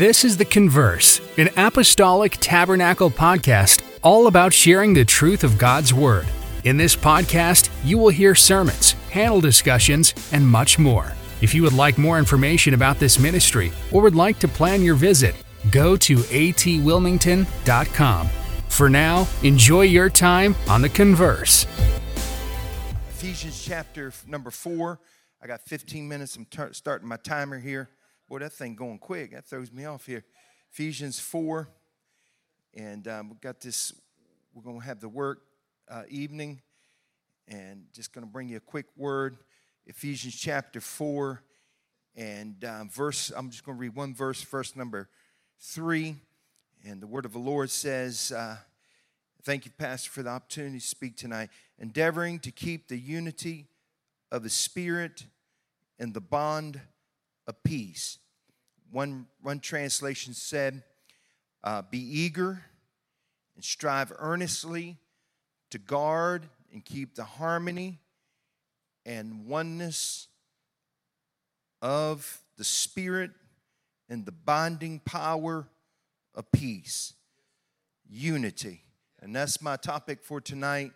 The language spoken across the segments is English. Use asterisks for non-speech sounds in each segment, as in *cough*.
This is The Converse, an apostolic tabernacle podcast all about sharing the truth of God's Word. In this podcast, you will hear sermons, panel discussions, and much more. If you would like more information about this ministry or would like to plan your visit, go to atwilmington.com. For now, enjoy your time on The Converse. Ephesians chapter number four. I got 15 minutes. I'm tar- starting my timer here. Boy, that thing going quick. That throws me off here. Ephesians 4. And um, we've got this, we're going to have the work uh, evening. And just going to bring you a quick word. Ephesians chapter 4 and um, verse, I'm just going to read one verse, verse number 3. And the word of the Lord says, uh, Thank you, Pastor, for the opportunity to speak tonight. Endeavoring to keep the unity of the Spirit and the bond of peace. One, one translation said, uh, Be eager and strive earnestly to guard and keep the harmony and oneness of the Spirit and the bonding power of peace. Unity. And that's my topic for tonight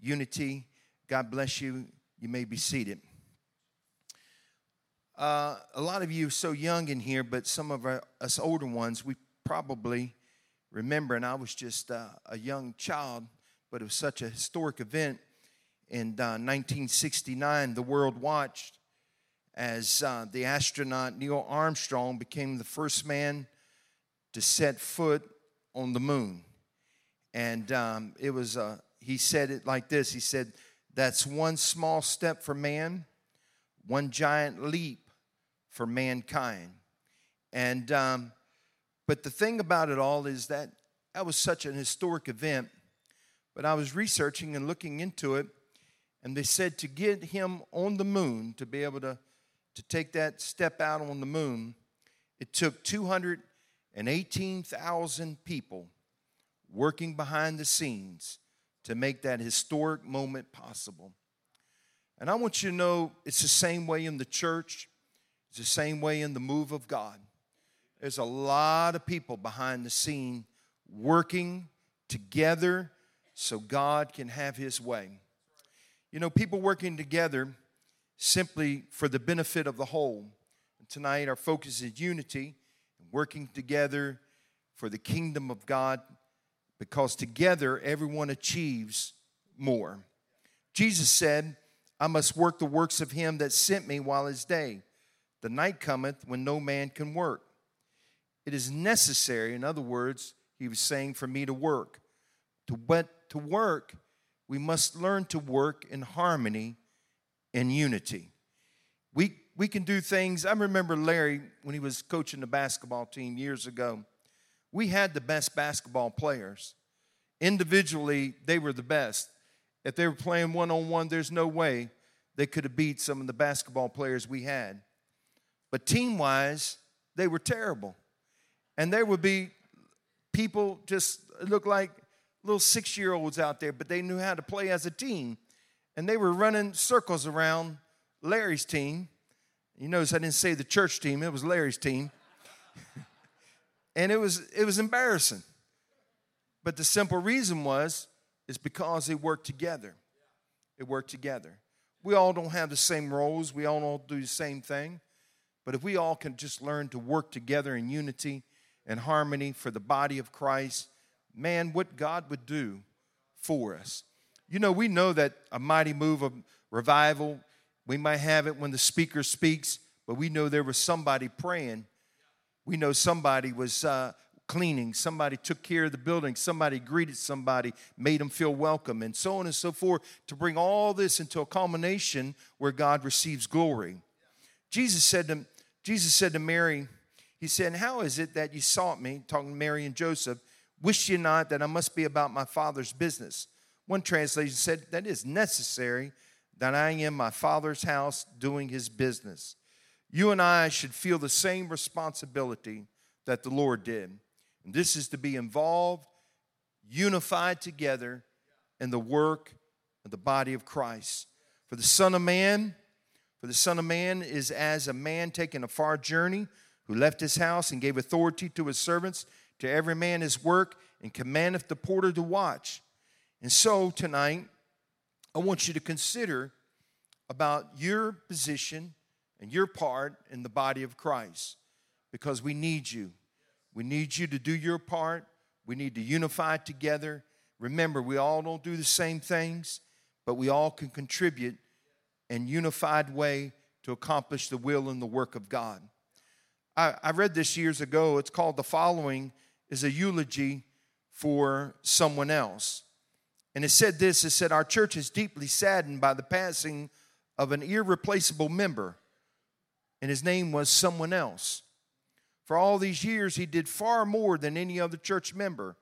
unity. God bless you. You may be seated. Uh, a lot of you so young in here, but some of our, us older ones, we probably remember, and I was just uh, a young child, but it was such a historic event. In uh, 1969, the world watched as uh, the astronaut Neil Armstrong became the first man to set foot on the moon. And um, it was, uh, he said it like this He said, That's one small step for man, one giant leap for mankind. And, um, but the thing about it all is that that was such an historic event. But I was researching and looking into it, and they said to get him on the moon, to be able to, to take that step out on the moon, it took 218,000 people working behind the scenes to make that historic moment possible. And I want you to know it's the same way in the church, it's the same way in the move of God. There's a lot of people behind the scene working together so God can have His way. You know, people working together simply for the benefit of the whole. And tonight, our focus is unity and working together for the kingdom of God because together everyone achieves more. Jesus said, I must work the works of him that sent me while it's day. The night cometh when no man can work. It is necessary, in other words, he was saying, for me to work. To, to work, we must learn to work in harmony and unity. We, we can do things. I remember Larry when he was coaching the basketball team years ago we had the best basketball players. Individually, they were the best. If they were playing one on one, there's no way they could have beat some of the basketball players we had. But team wise, they were terrible. And there would be people just look like little six year olds out there, but they knew how to play as a team. And they were running circles around Larry's team. You notice I didn't say the church team, it was Larry's team. *laughs* and it was it was embarrassing but the simple reason was is because they worked together it worked together we all don't have the same roles we all don't do the same thing but if we all can just learn to work together in unity and harmony for the body of christ man what god would do for us you know we know that a mighty move of revival we might have it when the speaker speaks but we know there was somebody praying we know somebody was uh, cleaning, somebody took care of the building, somebody greeted somebody, made them feel welcome, and so on and so forth to bring all this into a culmination where God receives glory. Jesus said to, Jesus said to Mary, He said, How is it that you sought me, talking to Mary and Joseph, wish you not that I must be about my Father's business? One translation said, That is necessary that I am my Father's house doing his business. You and I should feel the same responsibility that the Lord did. And this is to be involved, unified together in the work of the body of Christ. For the Son of Man, for the Son of Man is as a man taking a far journey who left his house and gave authority to his servants, to every man his work, and commandeth the porter to watch. And so tonight, I want you to consider about your position and your part in the body of Christ because we need you. We need you to do your part. We need to unify together. Remember, we all don't do the same things, but we all can contribute in unified way to accomplish the will and the work of God. I, I read this years ago. It's called The Following is a eulogy for someone else. And it said this it said, Our church is deeply saddened by the passing of an irreplaceable member, and his name was someone else. For all these years, he did far more than any other church member.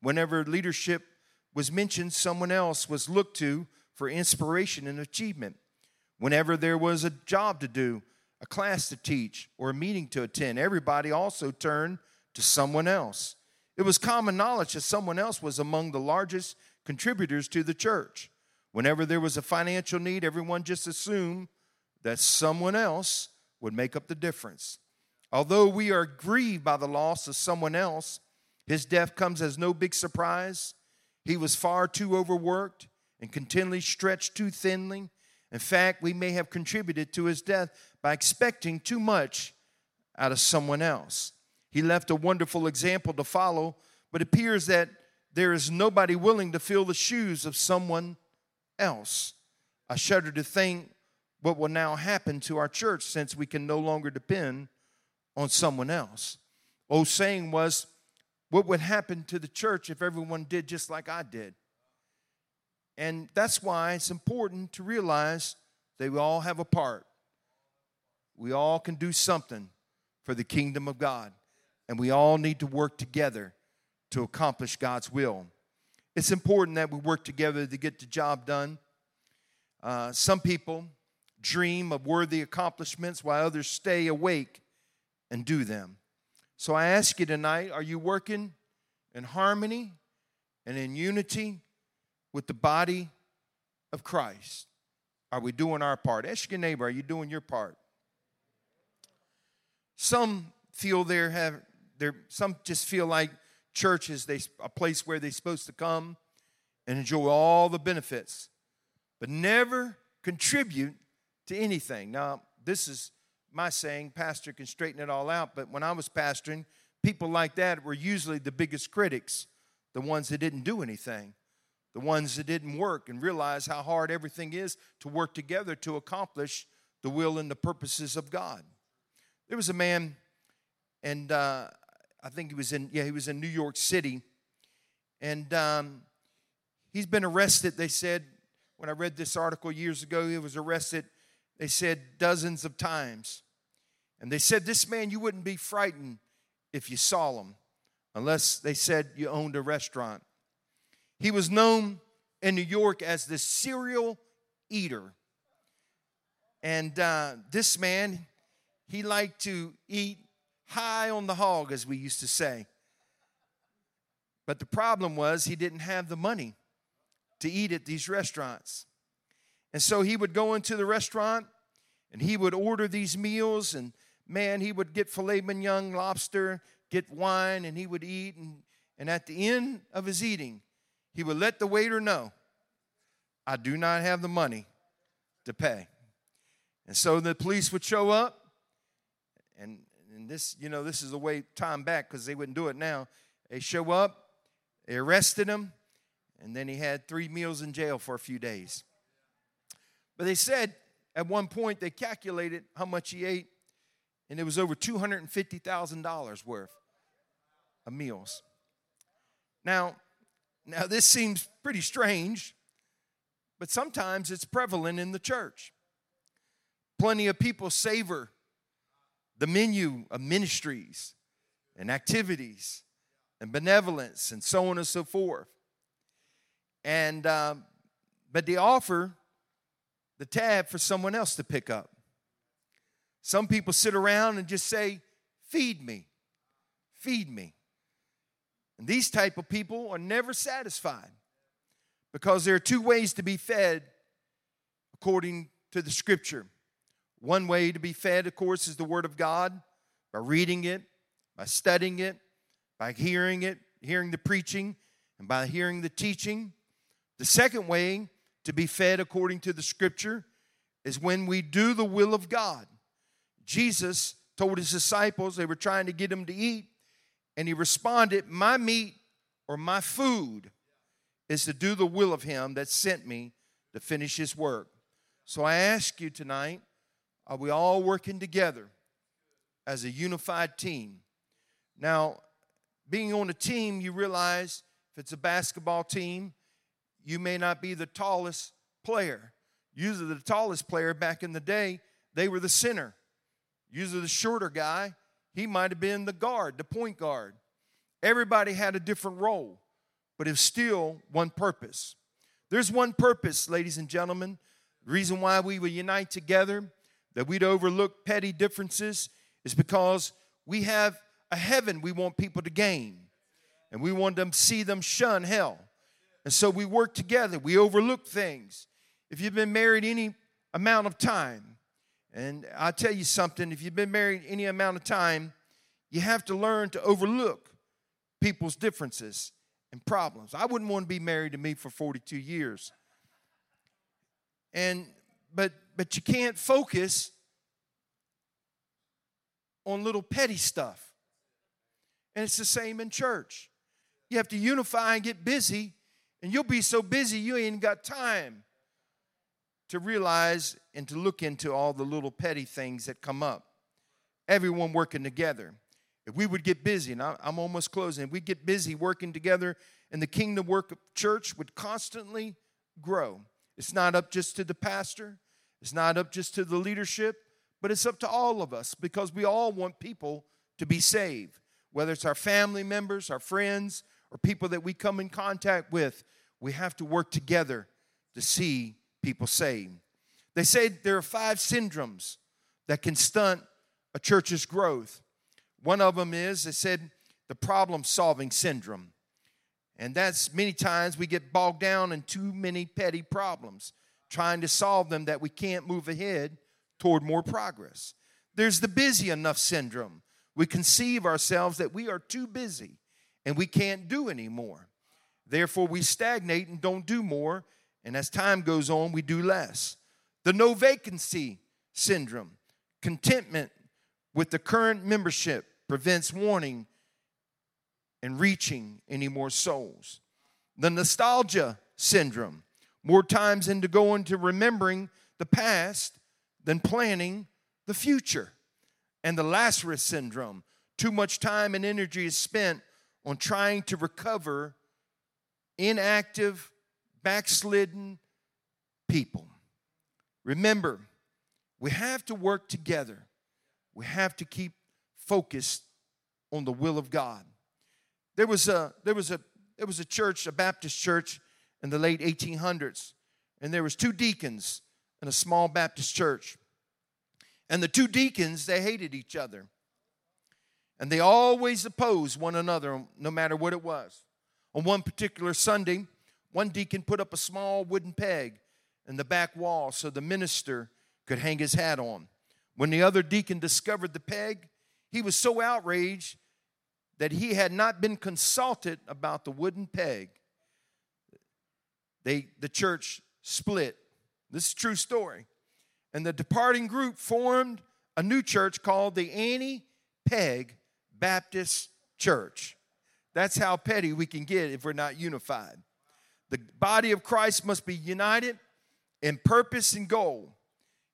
Whenever leadership was mentioned, someone else was looked to for inspiration and achievement. Whenever there was a job to do, a class to teach, or a meeting to attend, everybody also turned to someone else. It was common knowledge that someone else was among the largest contributors to the church. Whenever there was a financial need, everyone just assumed that someone else would make up the difference. Although we are grieved by the loss of someone else, his death comes as no big surprise. He was far too overworked and continually stretched too thinly. In fact, we may have contributed to his death by expecting too much out of someone else. He left a wonderful example to follow, but it appears that there is nobody willing to fill the shoes of someone else. I shudder to think what will now happen to our church since we can no longer depend on someone else. Old saying was, What would happen to the church if everyone did just like I did? And that's why it's important to realize that we all have a part. We all can do something for the kingdom of God, and we all need to work together to accomplish God's will. It's important that we work together to get the job done. Uh, some people dream of worthy accomplishments while others stay awake and do them. So I ask you tonight are you working in harmony and in unity with the body of Christ? Are we doing our part? Ask your neighbor, are you doing your part? Some feel they have they some just feel like church is they, a place where they're supposed to come and enjoy all the benefits, but never contribute to anything. Now, this is my saying, pastor can straighten it all out, but when I was pastoring, people like that were usually the biggest critics, the ones that didn't do anything, the ones that didn't work and realize how hard everything is to work together to accomplish the will and the purposes of God. There was a man, and uh, I think he was in, yeah, he was in New York City. And um, he's been arrested, they said, when I read this article years ago, he was arrested, they said, dozens of times. And they said, This man, you wouldn't be frightened if you saw him, unless they said you owned a restaurant. He was known in New York as the serial eater. And uh, this man, he liked to eat high on the hog, as we used to say. But the problem was he didn't have the money to eat at these restaurants. And so he would go into the restaurant and he would order these meals, and man, he would get filet mignon, lobster, get wine, and he would eat. And, and at the end of his eating, he would let the waiter know, I do not have the money to pay. And so the police would show up, and and this, you know, this is the way time back because they wouldn't do it now. They show up, they arrested him, and then he had three meals in jail for a few days. But they said at one point they calculated how much he ate, and it was over $250,000 worth of meals. Now, now this seems pretty strange, but sometimes it's prevalent in the church. Plenty of people savor the menu of ministries and activities and benevolence and so on and so forth. And, um, but they offer the tab for someone else to pick up. Some people sit around and just say, feed me, feed me. And these type of people are never satisfied because there are two ways to be fed according to the scripture. One way to be fed, of course, is the Word of God. by reading it, by studying it, by hearing it, hearing the preaching, and by hearing the teaching. The second way to be fed according to the scripture is when we do the will of God. Jesus told his disciples, they were trying to get him to eat, and he responded, My meat or my food is to do the will of him that sent me to finish his work. So I ask you tonight, are we all working together as a unified team? Now, being on a team, you realize if it's a basketball team, you may not be the tallest player. Usually, the tallest player back in the day, they were the center. Usually, the shorter guy, he might have been the guard, the point guard. Everybody had a different role, but it's still one purpose. There's one purpose, ladies and gentlemen. The reason why we would unite together, that we'd overlook petty differences, is because we have a heaven we want people to gain. And we want them see them shun hell. And so we work together. We overlook things. If you've been married any amount of time, and I'll tell you something, if you've been married any amount of time, you have to learn to overlook people's differences and problems. I wouldn't want to be married to me for 42 years. And but but you can't focus on little petty stuff. And it's the same in church. You have to unify and get busy, and you'll be so busy you ain't got time to realize and to look into all the little petty things that come up. Everyone working together. If we would get busy, and I'm almost closing, if we get busy working together, and the kingdom work of church would constantly grow. It's not up just to the pastor, it's not up just to the leadership, but it's up to all of us because we all want people to be saved. Whether it's our family members, our friends, or people that we come in contact with, we have to work together to see people saved. They say there are five syndromes that can stunt a church's growth. One of them is, they said, the problem solving syndrome. And that's many times we get bogged down in too many petty problems, trying to solve them that we can't move ahead toward more progress. There's the busy enough syndrome. We conceive ourselves that we are too busy and we can't do anymore. Therefore, we stagnate and don't do more. And as time goes on, we do less. The no vacancy syndrome, contentment with the current membership prevents warning and reaching any more souls. The nostalgia syndrome, more times into going to remembering the past than planning the future. And the Lazarus syndrome, too much time and energy is spent on trying to recover inactive, backslidden people. Remember, we have to work together. We have to keep focused on the will of God. There was a there was a there was a church, a Baptist church in the late 1800s, and there was two deacons in a small Baptist church. And the two deacons, they hated each other. And they always opposed one another, no matter what it was. On one particular Sunday, one deacon put up a small wooden peg in the back wall so the minister could hang his hat on. When the other deacon discovered the peg, he was so outraged that he had not been consulted about the wooden peg. They, the church split. This is true story. And the departing group formed a new church called the Annie Peg Baptist Church. That's how petty we can get if we're not unified. The body of Christ must be united in purpose and goal.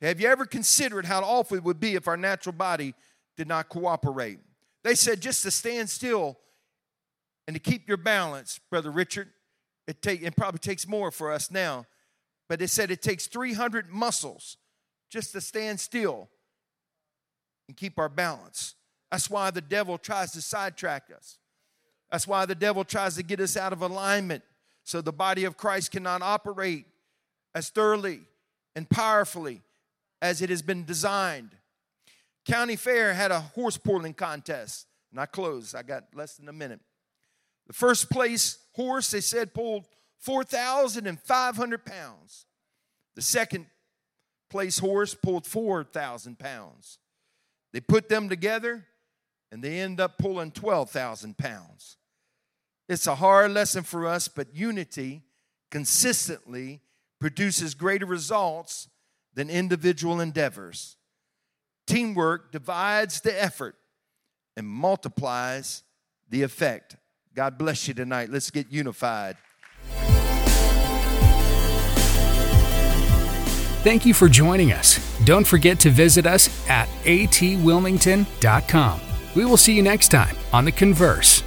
Have you ever considered how awful it would be if our natural body did not cooperate? They said just to stand still and to keep your balance, Brother Richard, it, take, it probably takes more for us now, but they said it takes 300 muscles just to stand still and keep our balance. That's why the devil tries to sidetrack us. That's why the devil tries to get us out of alignment so the body of Christ cannot operate as thoroughly and powerfully as it has been designed. County Fair had a horse pulling contest, and I close. I got less than a minute. The first place horse, they said, pulled 4,500 pounds. The second place horse pulled 4,000 pounds. They put them together, and they end up pulling 12,000 pounds. It's a hard lesson for us, but unity consistently produces greater results than individual endeavors. Teamwork divides the effort and multiplies the effect. God bless you tonight. Let's get unified. Thank you for joining us. Don't forget to visit us at atwilmington.com. We will see you next time on The Converse.